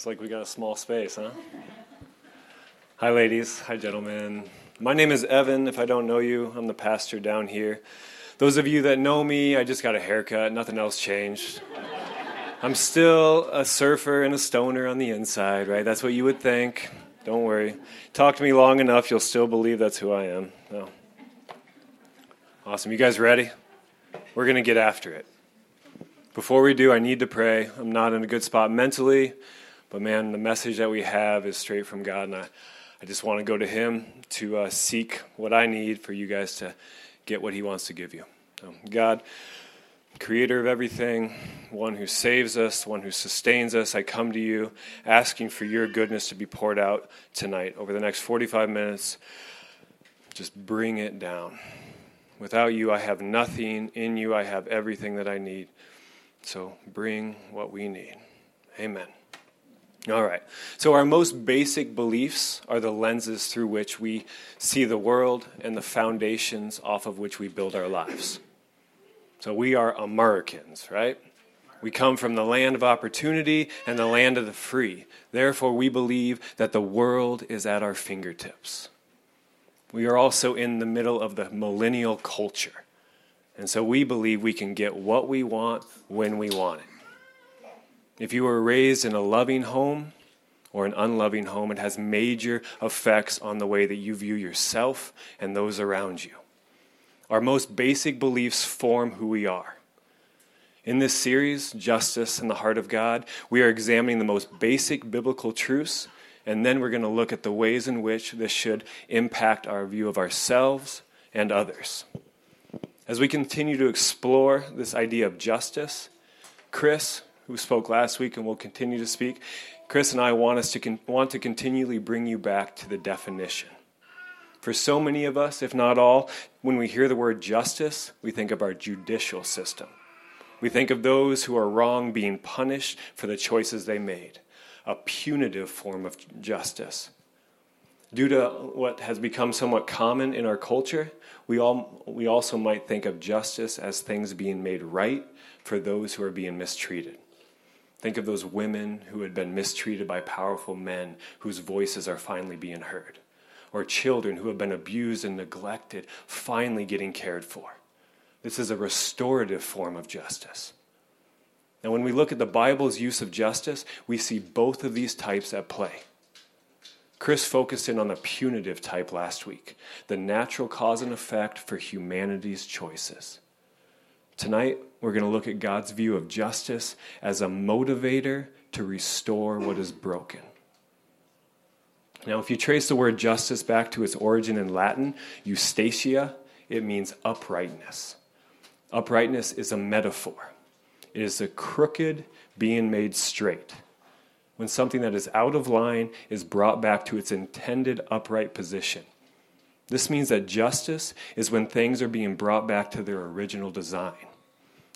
It's like we got a small space, huh? Hi, ladies. Hi, gentlemen. My name is Evan. If I don't know you, I'm the pastor down here. Those of you that know me, I just got a haircut. Nothing else changed. I'm still a surfer and a stoner on the inside, right? That's what you would think. Don't worry. Talk to me long enough, you'll still believe that's who I am. Oh. Awesome. You guys ready? We're going to get after it. Before we do, I need to pray. I'm not in a good spot mentally. But man, the message that we have is straight from God, and I, I just want to go to Him to uh, seek what I need for you guys to get what He wants to give you. So, God, creator of everything, one who saves us, one who sustains us, I come to you asking for your goodness to be poured out tonight. Over the next 45 minutes, just bring it down. Without you, I have nothing. In you, I have everything that I need. So bring what we need. Amen. All right. So, our most basic beliefs are the lenses through which we see the world and the foundations off of which we build our lives. So, we are Americans, right? We come from the land of opportunity and the land of the free. Therefore, we believe that the world is at our fingertips. We are also in the middle of the millennial culture. And so we believe we can get what we want when we want it. If you were raised in a loving home or an unloving home, it has major effects on the way that you view yourself and those around you. Our most basic beliefs form who we are. In this series, Justice in the Heart of God, we are examining the most basic biblical truths, and then we're going to look at the ways in which this should impact our view of ourselves and others. As we continue to explore this idea of justice, Chris, who spoke last week and will continue to speak, Chris and I want us to con- want to continually bring you back to the definition. For so many of us, if not all, when we hear the word justice, we think of our judicial system. We think of those who are wrong being punished for the choices they made, a punitive form of justice. Due to what has become somewhat common in our culture, we, all, we also might think of justice as things being made right for those who are being mistreated. Think of those women who had been mistreated by powerful men whose voices are finally being heard, or children who have been abused and neglected finally getting cared for. This is a restorative form of justice. Now, when we look at the Bible's use of justice, we see both of these types at play. Chris focused in on the punitive type last week, the natural cause and effect for humanity's choices. Tonight, we're going to look at God's view of justice as a motivator to restore what is broken. Now, if you trace the word justice back to its origin in Latin, justitia, it means uprightness. Uprightness is a metaphor, it is a crooked being made straight. When something that is out of line is brought back to its intended upright position. This means that justice is when things are being brought back to their original design.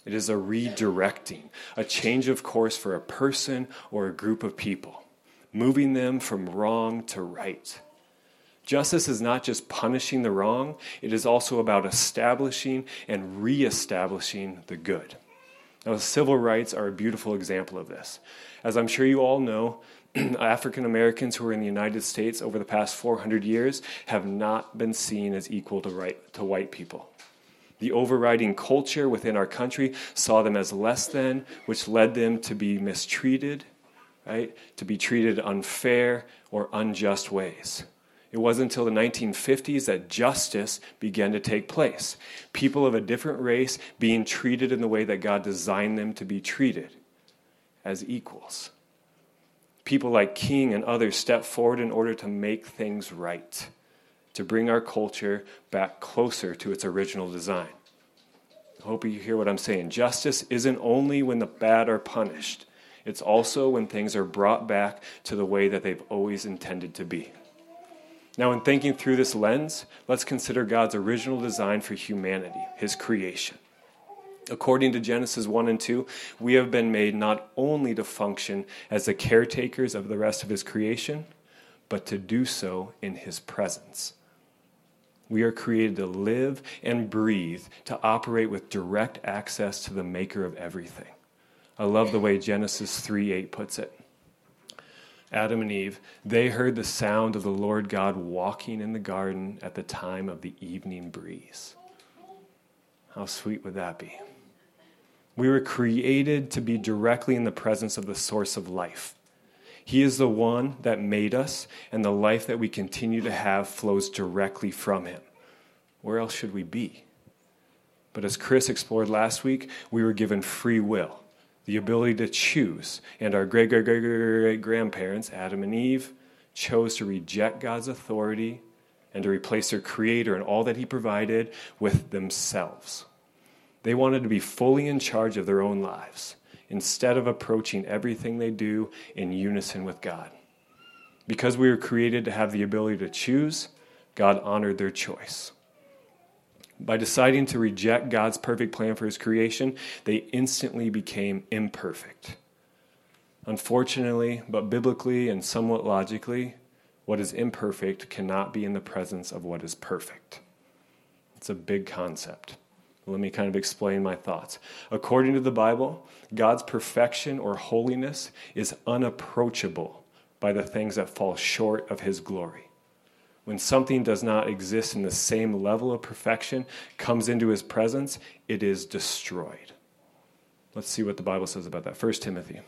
It is a redirecting, a change of course for a person or a group of people, moving them from wrong to right. Justice is not just punishing the wrong, it is also about establishing and reestablishing the good. Now, civil rights are a beautiful example of this. As I'm sure you all know, African Americans who are in the United States over the past 400 years have not been seen as equal to, right, to white people. The overriding culture within our country saw them as less than, which led them to be mistreated, right? To be treated unfair or unjust ways. It wasn't until the 1950s that justice began to take place. People of a different race being treated in the way that God designed them to be treated as equals. People like King and others stepped forward in order to make things right to bring our culture back closer to its original design. I hope you hear what I'm saying. Justice isn't only when the bad are punished, it's also when things are brought back to the way that they've always intended to be. Now, in thinking through this lens, let's consider God's original design for humanity, his creation. According to Genesis 1 and 2, we have been made not only to function as the caretakers of the rest of his creation, but to do so in his presence. We are created to live and breathe, to operate with direct access to the maker of everything. I love the way Genesis 3 8 puts it. Adam and Eve, they heard the sound of the Lord God walking in the garden at the time of the evening breeze. How sweet would that be? We were created to be directly in the presence of the source of life. He is the one that made us, and the life that we continue to have flows directly from Him. Where else should we be? But as Chris explored last week, we were given free will the ability to choose. And our great, great, great, great grandparents, Adam and Eve, chose to reject God's authority and to replace their creator and all that he provided with themselves. They wanted to be fully in charge of their own lives instead of approaching everything they do in unison with God. Because we were created to have the ability to choose, God honored their choice. By deciding to reject God's perfect plan for his creation, they instantly became imperfect. Unfortunately, but biblically and somewhat logically, what is imperfect cannot be in the presence of what is perfect. It's a big concept. Let me kind of explain my thoughts. According to the Bible, God's perfection or holiness is unapproachable by the things that fall short of his glory when something does not exist in the same level of perfection comes into his presence, it is destroyed. Let's see what the Bible says about that. 1 Timothy.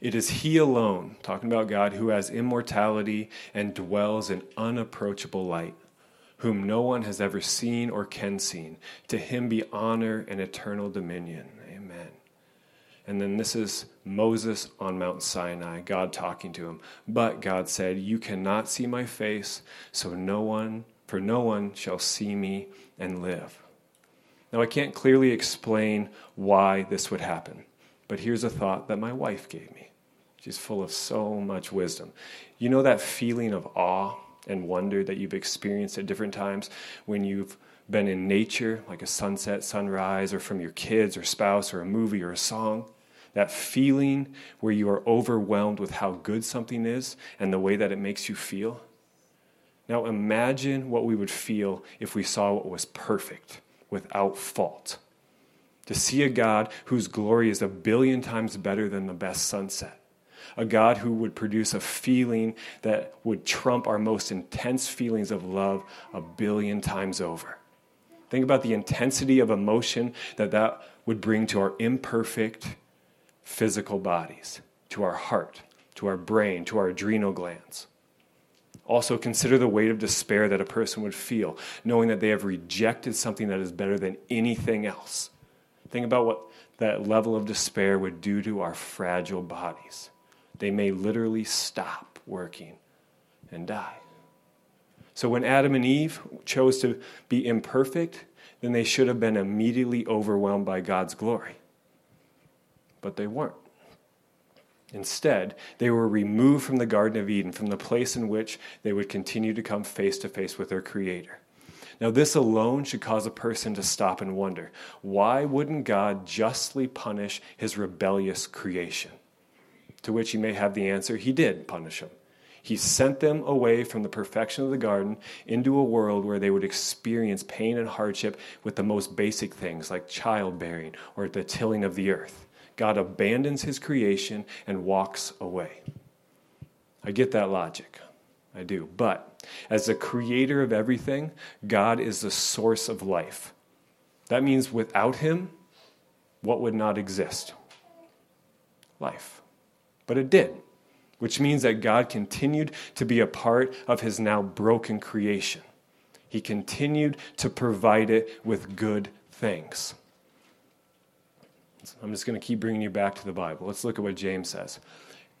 It is he alone, talking about God, who has immortality and dwells in unapproachable light, whom no one has ever seen or can see. To him be honor and eternal dominion. Amen. And then this is Moses on Mount Sinai, God talking to him. But God said, You cannot see my face, so no one, for no one shall see me and live. Now, I can't clearly explain why this would happen, but here's a thought that my wife gave me. She's full of so much wisdom. You know that feeling of awe and wonder that you've experienced at different times when you've been in nature, like a sunset, sunrise, or from your kids or spouse, or a movie or a song? that feeling where you are overwhelmed with how good something is and the way that it makes you feel. Now imagine what we would feel if we saw what was perfect, without fault. To see a God whose glory is a billion times better than the best sunset. A God who would produce a feeling that would trump our most intense feelings of love a billion times over. Think about the intensity of emotion that that would bring to our imperfect, physical bodies, to our heart, to our brain, to our adrenal glands. Also, consider the weight of despair that a person would feel, knowing that they have rejected something that is better than anything else. Think about what that level of despair would do to our fragile bodies. They may literally stop working and die. So, when Adam and Eve chose to be imperfect, then they should have been immediately overwhelmed by God's glory but they weren't. Instead, they were removed from the Garden of Eden, from the place in which they would continue to come face to face with their Creator. Now, this alone should cause a person to stop and wonder why wouldn't God justly punish his rebellious creation? To which you may have the answer He did punish them. He sent them away from the perfection of the garden into a world where they would experience pain and hardship with the most basic things like childbearing or the tilling of the earth. God abandons his creation and walks away. I get that logic. I do. But as the creator of everything, God is the source of life. That means without him, what would not exist? Life. But it did, which means that God continued to be a part of his now broken creation. He continued to provide it with good things. I'm just going to keep bringing you back to the Bible. Let's look at what James says.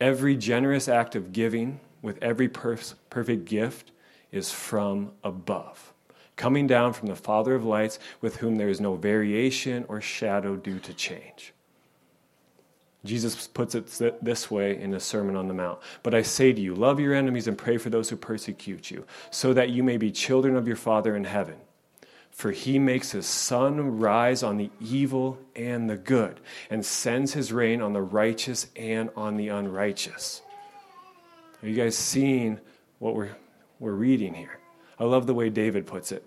Every generous act of giving with every perfect gift is from above, coming down from the Father of lights, with whom there is no variation or shadow due to change. Jesus puts it this way in the Sermon on the Mount. But I say to you, love your enemies and pray for those who persecute you, so that you may be children of your Father in heaven. For he makes his sun rise on the evil and the good, and sends his rain on the righteous and on the unrighteous. Are you guys seeing what we're, we're reading here? I love the way David puts it.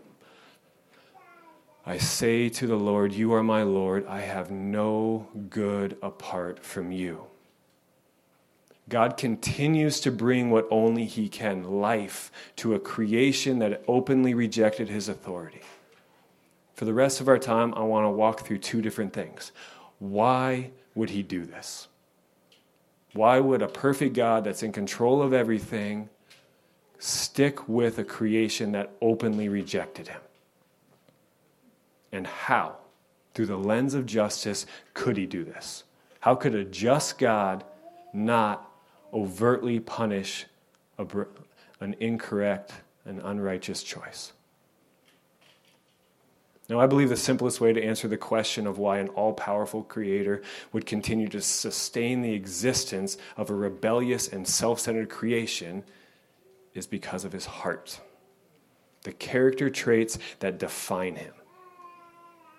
I say to the Lord, You are my Lord. I have no good apart from you. God continues to bring what only He can life to a creation that openly rejected His authority. For the rest of our time, I want to walk through two different things. Why would He do this? Why would a perfect God that's in control of everything stick with a creation that openly rejected Him? And how, through the lens of justice, could He do this? How could a just God not overtly punish a, an incorrect and unrighteous choice. Now, I believe the simplest way to answer the question of why an all powerful creator would continue to sustain the existence of a rebellious and self centered creation is because of his heart, the character traits that define him.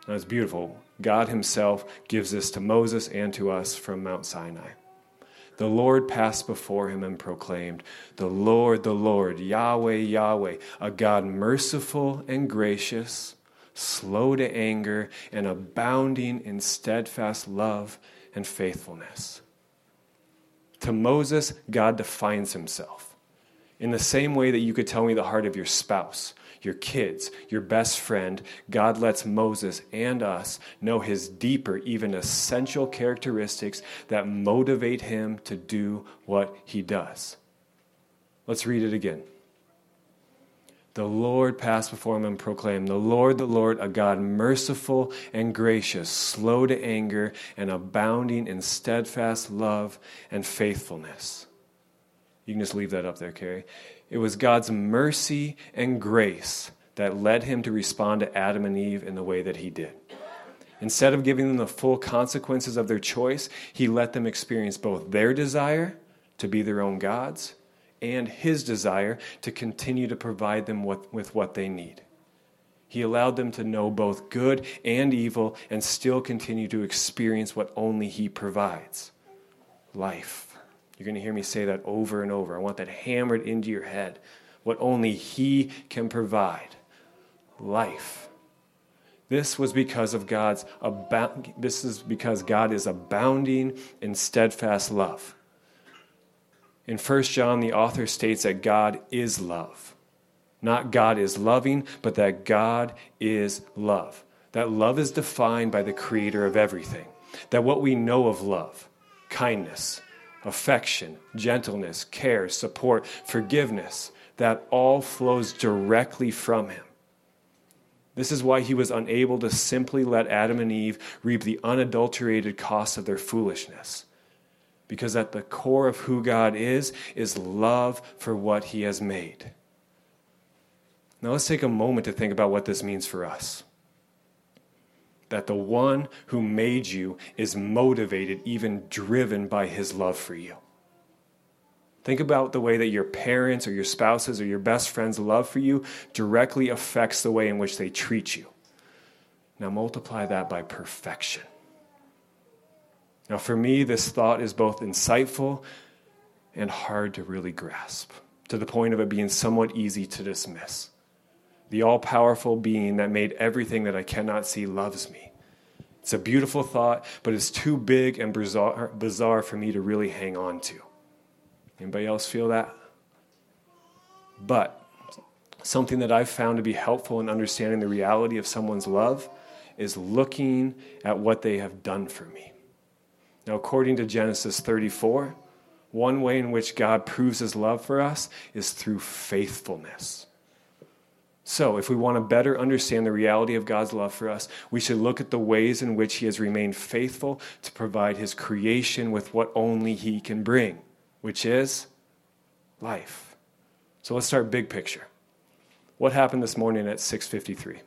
It's beautiful. God Himself gives this to Moses and to us from Mount Sinai. The Lord passed before him and proclaimed, The Lord, the Lord, Yahweh, Yahweh, a God merciful and gracious, slow to anger, and abounding in steadfast love and faithfulness. To Moses, God defines himself in the same way that you could tell me the heart of your spouse your kids, your best friend, God lets Moses and us know his deeper, even essential characteristics that motivate him to do what he does. Let's read it again. The Lord passed before him and proclaimed, The Lord, the Lord, a God merciful and gracious, slow to anger, and abounding in steadfast love and faithfulness. You can just leave that up there, Carrie. It was God's mercy and grace that led him to respond to Adam and Eve in the way that he did. Instead of giving them the full consequences of their choice, he let them experience both their desire to be their own gods and his desire to continue to provide them with, with what they need. He allowed them to know both good and evil and still continue to experience what only he provides life. You're going to hear me say that over and over. I want that hammered into your head. What only He can provide life. This was because of God's about, this is because God is abounding in steadfast love. In 1 John, the author states that God is love. Not God is loving, but that God is love. That love is defined by the creator of everything. That what we know of love, kindness, affection, gentleness, care, support, forgiveness, that all flows directly from him. This is why he was unable to simply let Adam and Eve reap the unadulterated cost of their foolishness. Because at the core of who God is, is love for what he has made. Now let's take a moment to think about what this means for us that the one who made you is motivated, even driven by his love for you. Think about the way that your parents or your spouses or your best friends' love for you directly affects the way in which they treat you. Now multiply that by perfection. Now, for me, this thought is both insightful and hard to really grasp, to the point of it being somewhat easy to dismiss. The all powerful being that made everything that I cannot see loves me. It's a beautiful thought, but it's too big and bizarre, bizarre for me to really hang on to. Anybody else feel that? But something that I've found to be helpful in understanding the reality of someone's love is looking at what they have done for me. Now, according to Genesis 34, one way in which God proves his love for us is through faithfulness. So, if we want to better understand the reality of God's love for us, we should look at the ways in which He has remained faithful to provide His creation with what only He can bring, which is life. So let's start big picture. What happened this morning at 6:53?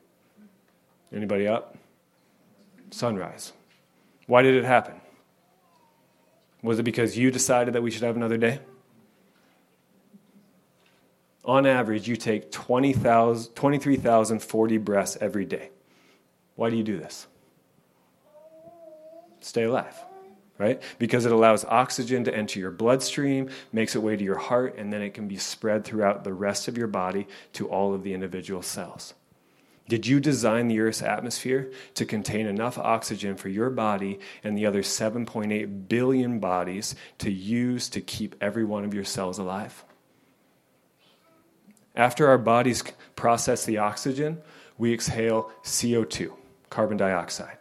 Anybody up? Sunrise. Why did it happen? Was it because you decided that we should have another day? On average, you take 23,040 breaths every day. Why do you do this? Stay alive, right? Because it allows oxygen to enter your bloodstream, makes its way to your heart, and then it can be spread throughout the rest of your body to all of the individual cells. Did you design the Earth's atmosphere to contain enough oxygen for your body and the other 7.8 billion bodies to use to keep every one of your cells alive? After our bodies process the oxygen, we exhale CO2, carbon dioxide.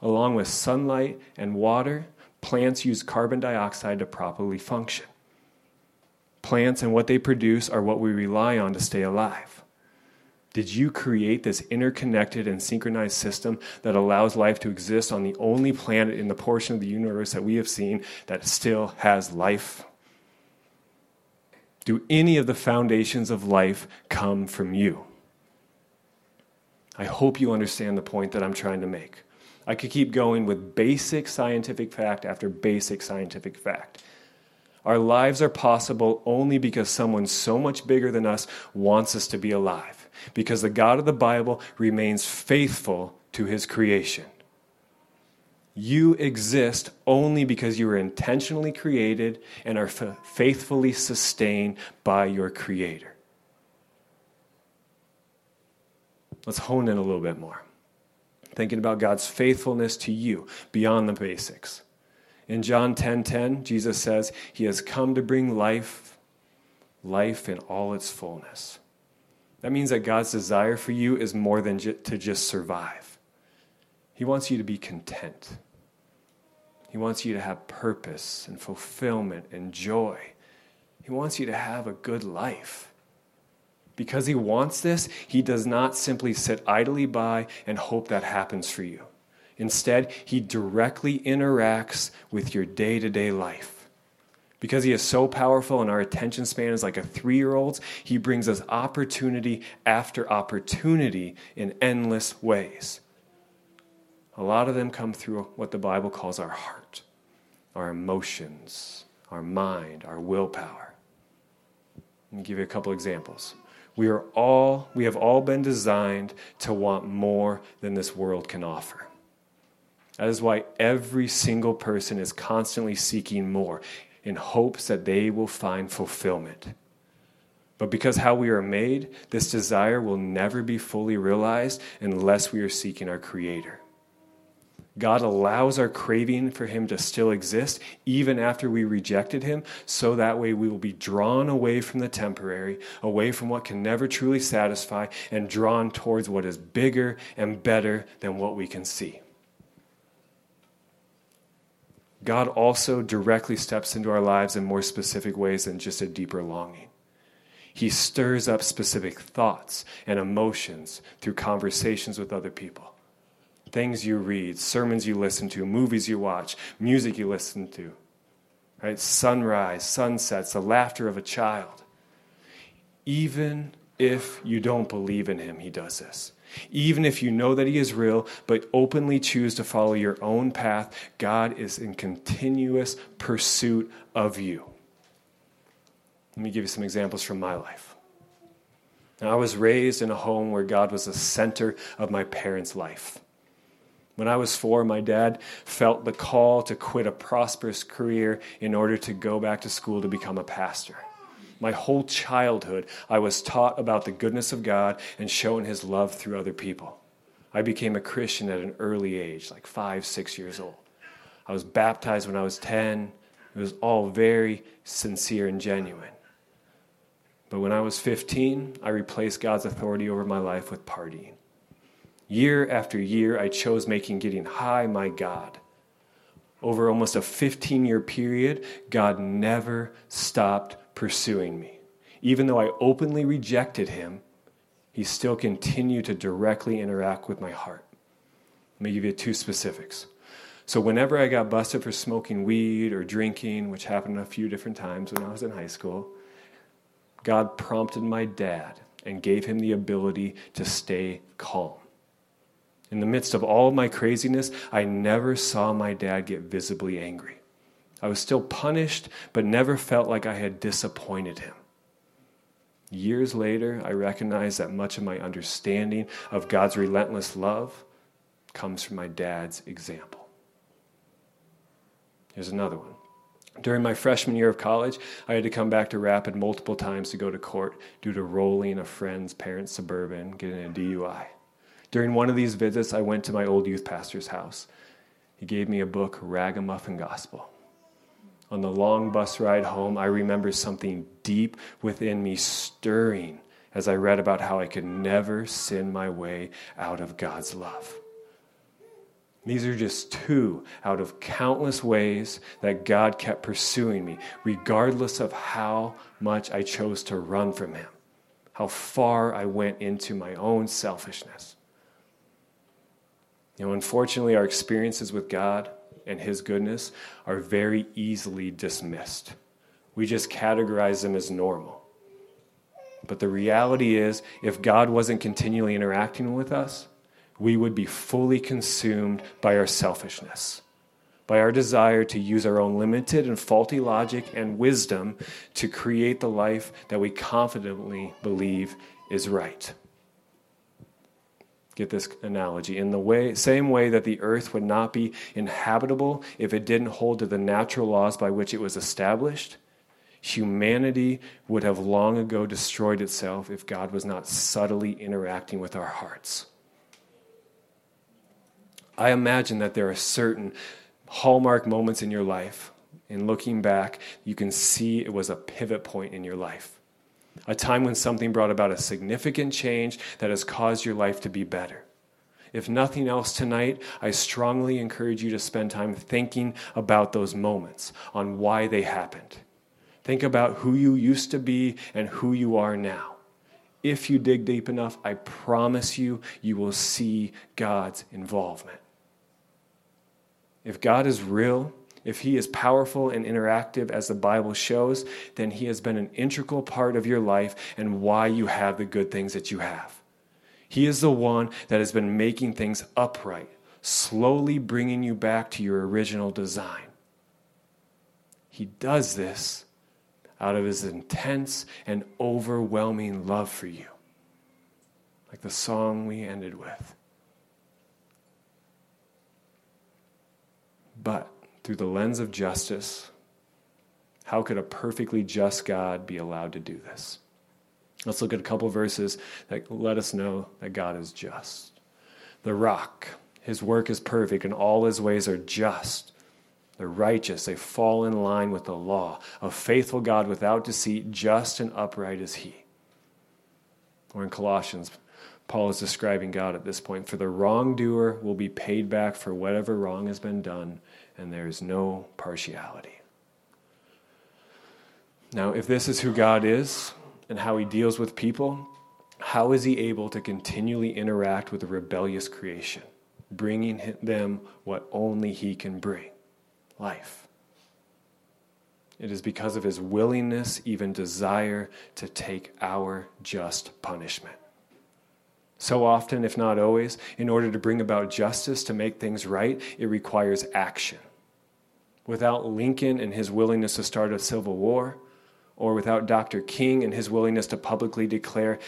Along with sunlight and water, plants use carbon dioxide to properly function. Plants and what they produce are what we rely on to stay alive. Did you create this interconnected and synchronized system that allows life to exist on the only planet in the portion of the universe that we have seen that still has life? Do any of the foundations of life come from you? I hope you understand the point that I'm trying to make. I could keep going with basic scientific fact after basic scientific fact. Our lives are possible only because someone so much bigger than us wants us to be alive because the God of the Bible remains faithful to his creation. You exist only because you were intentionally created and are f- faithfully sustained by your Creator. Let's hone in a little bit more. Thinking about God's faithfulness to you beyond the basics. In John 10:10, 10, 10, Jesus says, "He has come to bring life, life in all its fullness." That means that God's desire for you is more than ju- to just survive. He wants you to be content. He wants you to have purpose and fulfillment and joy. He wants you to have a good life. Because he wants this, he does not simply sit idly by and hope that happens for you. Instead, he directly interacts with your day to day life. Because he is so powerful and our attention span is like a three year old's, he brings us opportunity after opportunity in endless ways. A lot of them come through what the Bible calls our heart, our emotions, our mind, our willpower. Let me give you a couple examples. We are all we have all been designed to want more than this world can offer. That is why every single person is constantly seeking more in hopes that they will find fulfillment. But because how we are made, this desire will never be fully realized unless we are seeking our Creator. God allows our craving for Him to still exist even after we rejected Him, so that way we will be drawn away from the temporary, away from what can never truly satisfy, and drawn towards what is bigger and better than what we can see. God also directly steps into our lives in more specific ways than just a deeper longing. He stirs up specific thoughts and emotions through conversations with other people. Things you read, sermons you listen to, movies you watch, music you listen to. Right? Sunrise, sunsets, the laughter of a child. Even if you don't believe in him, he does this. Even if you know that He is real, but openly choose to follow your own path, God is in continuous pursuit of you. Let me give you some examples from my life. Now, I was raised in a home where God was the center of my parents' life. When I was four, my dad felt the call to quit a prosperous career in order to go back to school to become a pastor. My whole childhood, I was taught about the goodness of God and shown his love through other people. I became a Christian at an early age, like five, six years old. I was baptized when I was 10. It was all very sincere and genuine. But when I was 15, I replaced God's authority over my life with partying. Year after year, I chose making getting high my God. Over almost a 15 year period, God never stopped pursuing me. Even though I openly rejected him, he still continued to directly interact with my heart. Let me give you two specifics. So, whenever I got busted for smoking weed or drinking, which happened a few different times when I was in high school, God prompted my dad and gave him the ability to stay calm. In the midst of all my craziness, I never saw my dad get visibly angry. I was still punished, but never felt like I had disappointed him. Years later, I recognized that much of my understanding of God's relentless love comes from my dad's example. Here's another one. During my freshman year of college, I had to come back to Rapid multiple times to go to court due to rolling a friend's parents' suburban, getting a DUI. During one of these visits, I went to my old youth pastor's house. He gave me a book, Ragamuffin Gospel. On the long bus ride home, I remember something deep within me stirring as I read about how I could never sin my way out of God's love. These are just two out of countless ways that God kept pursuing me, regardless of how much I chose to run from Him, how far I went into my own selfishness. You know, unfortunately, our experiences with God and His goodness are very easily dismissed. We just categorize them as normal. But the reality is, if God wasn't continually interacting with us, we would be fully consumed by our selfishness, by our desire to use our own limited and faulty logic and wisdom to create the life that we confidently believe is right. Get this analogy. In the way, same way that the earth would not be inhabitable if it didn't hold to the natural laws by which it was established, humanity would have long ago destroyed itself if God was not subtly interacting with our hearts. I imagine that there are certain hallmark moments in your life. In looking back, you can see it was a pivot point in your life. A time when something brought about a significant change that has caused your life to be better. If nothing else tonight, I strongly encourage you to spend time thinking about those moments, on why they happened. Think about who you used to be and who you are now. If you dig deep enough, I promise you, you will see God's involvement. If God is real, if He is powerful and interactive as the Bible shows, then He has been an integral part of your life and why you have the good things that you have. He is the one that has been making things upright, slowly bringing you back to your original design. He does this out of His intense and overwhelming love for you, like the song we ended with. But through the lens of justice, how could a perfectly just God be allowed to do this? Let's look at a couple verses that let us know that God is just. The rock, his work is perfect, and all his ways are just. They're righteous, they fall in line with the law. A faithful God without deceit, just and upright is he. Or in Colossians, Paul is describing God at this point. For the wrongdoer will be paid back for whatever wrong has been done, and there is no partiality. Now, if this is who God is and how he deals with people, how is he able to continually interact with a rebellious creation, bringing them what only he can bring life? It is because of his willingness, even desire, to take our just punishment. So often, if not always, in order to bring about justice, to make things right, it requires action. Without Lincoln and his willingness to start a civil war, or without Dr. King and his willingness to publicly declare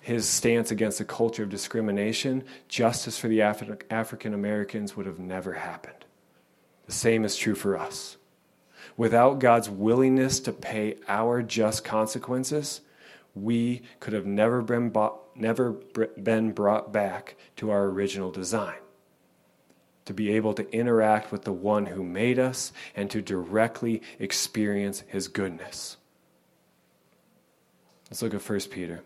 his stance against a culture of discrimination, justice for the Af- African Americans would have never happened. The same is true for us. Without God's willingness to pay our just consequences, we could have never been bought never been brought back to our original design. To be able to interact with the one who made us and to directly experience his goodness. Let's look at 1 Peter.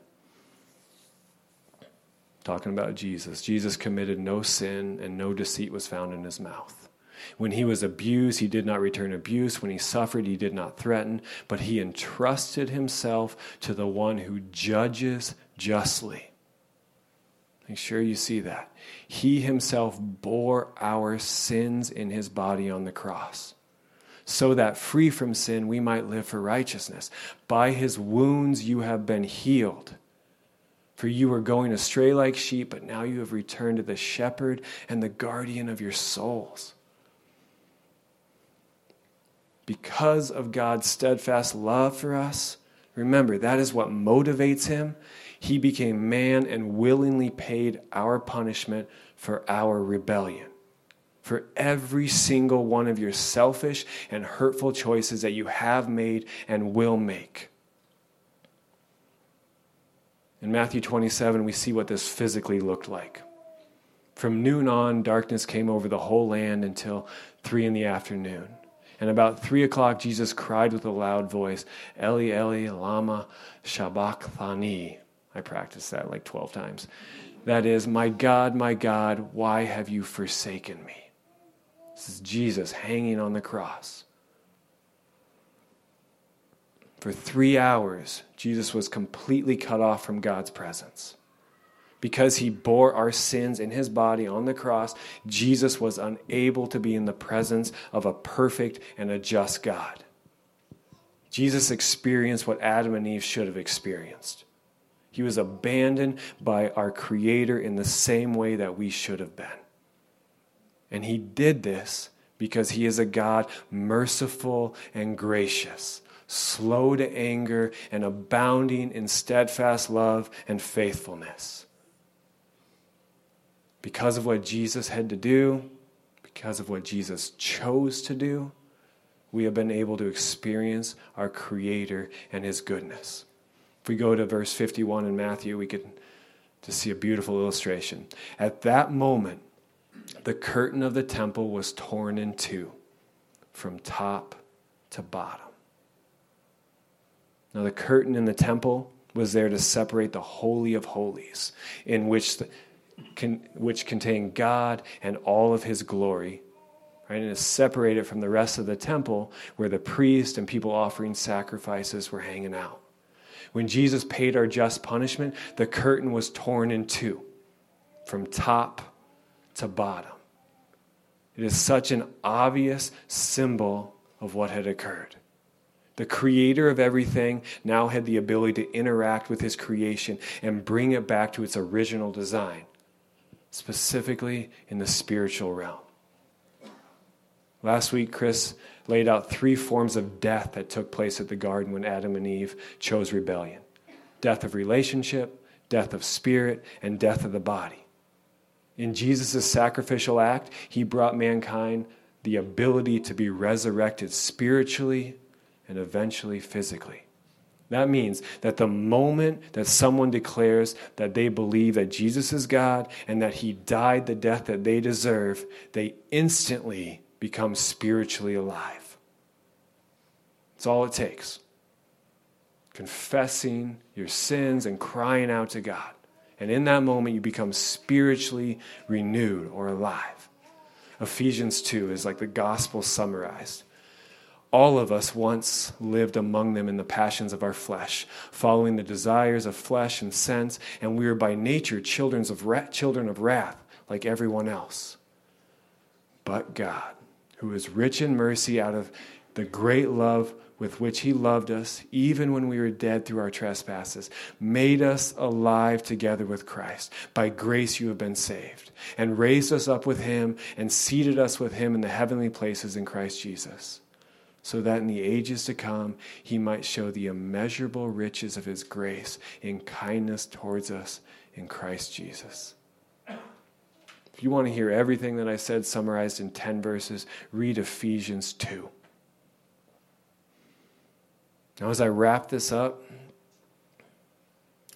Talking about Jesus. Jesus committed no sin and no deceit was found in his mouth. When he was abused, he did not return abuse. When he suffered, he did not threaten, but he entrusted himself to the one who judges justly. Make sure you see that. He himself bore our sins in his body on the cross, so that free from sin we might live for righteousness. By his wounds you have been healed. For you were going astray like sheep, but now you have returned to the shepherd and the guardian of your souls. Because of God's steadfast love for us, remember that is what motivates him he became man and willingly paid our punishment for our rebellion. For every single one of your selfish and hurtful choices that you have made and will make. In Matthew 27, we see what this physically looked like. From noon on, darkness came over the whole land until three in the afternoon. And about three o'clock, Jesus cried with a loud voice, Eli, Eli, lama sabachthani. I practiced that like 12 times. That is, My God, my God, why have you forsaken me? This is Jesus hanging on the cross. For three hours, Jesus was completely cut off from God's presence. Because he bore our sins in his body on the cross, Jesus was unable to be in the presence of a perfect and a just God. Jesus experienced what Adam and Eve should have experienced. He was abandoned by our Creator in the same way that we should have been. And he did this because he is a God merciful and gracious, slow to anger, and abounding in steadfast love and faithfulness because of what Jesus had to do, because of what Jesus chose to do, we have been able to experience our Creator and His goodness. If we go to verse 51 in Matthew, we can just see a beautiful illustration. At that moment, the curtain of the temple was torn in two from top to bottom. Now, the curtain in the temple was there to separate the Holy of Holies, in which the, which contain God and all of his glory. Right, and is separated from the rest of the temple where the priest and people offering sacrifices were hanging out. When Jesus paid our just punishment, the curtain was torn in two from top to bottom. It is such an obvious symbol of what had occurred. The creator of everything now had the ability to interact with his creation and bring it back to its original design specifically in the spiritual realm. Last week, Chris laid out three forms of death that took place at the garden when Adam and Eve chose rebellion death of relationship, death of spirit, and death of the body. In Jesus' sacrificial act, he brought mankind the ability to be resurrected spiritually and eventually physically. That means that the moment that someone declares that they believe that Jesus is God and that he died the death that they deserve, they instantly become spiritually alive. That's all it takes. Confessing your sins and crying out to God. And in that moment, you become spiritually renewed or alive. Ephesians 2 is like the gospel summarized. All of us once lived among them in the passions of our flesh, following the desires of flesh and sense, and we were by nature children of, wrath, children of wrath, like everyone else. But God, who is rich in mercy out of the great love with which He loved us, even when we were dead through our trespasses, made us alive together with Christ. By grace you have been saved, and raised us up with Him, and seated us with Him in the heavenly places in Christ Jesus so that in the ages to come he might show the immeasurable riches of his grace in kindness towards us in Christ Jesus. If you want to hear everything that I said summarized in 10 verses, read Ephesians 2. Now, as I wrap this up,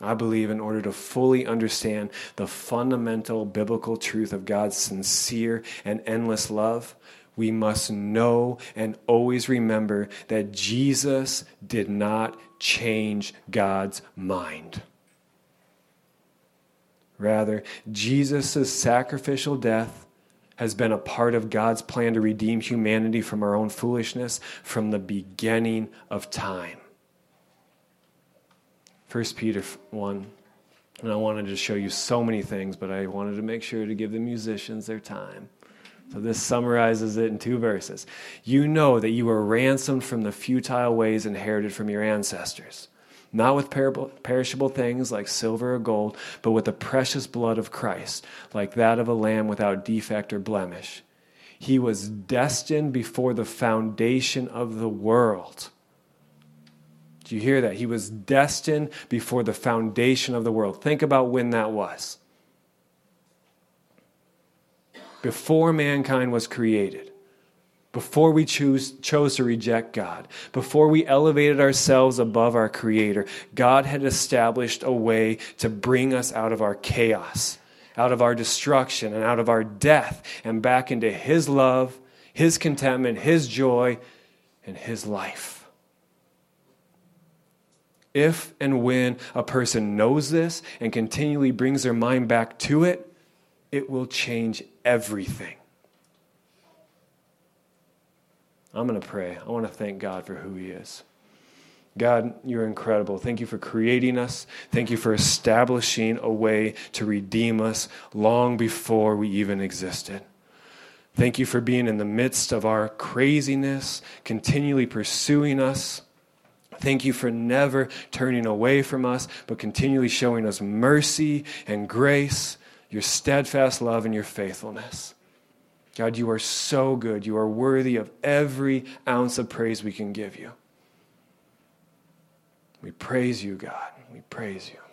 I believe in order to fully understand the fundamental biblical truth of God's sincere and endless love, we must know and always remember that Jesus did not change God's mind. Rather, Jesus' sacrificial death has been a part of God's plan to redeem humanity from our own foolishness from the beginning of time. 1 Peter 1. And I wanted to show you so many things, but I wanted to make sure to give the musicians their time. So this summarizes it in two verses. You know that you were ransomed from the futile ways inherited from your ancestors, not with perishable things like silver or gold, but with the precious blood of Christ, like that of a lamb without defect or blemish. He was destined before the foundation of the world. Do you hear that? He was destined before the foundation of the world. Think about when that was before mankind was created, before we choose, chose to reject God, before we elevated ourselves above our Creator, God had established a way to bring us out of our chaos, out of our destruction and out of our death and back into His love, His contentment, His joy, and His life. If and when a person knows this and continually brings their mind back to it, it will change everything. I'm going to pray. I want to thank God for who He is. God, you're incredible. Thank you for creating us. Thank you for establishing a way to redeem us long before we even existed. Thank you for being in the midst of our craziness, continually pursuing us. Thank you for never turning away from us, but continually showing us mercy and grace, your steadfast love and your faithfulness. God, you are so good. You are worthy of every ounce of praise we can give you. We praise you, God. We praise you.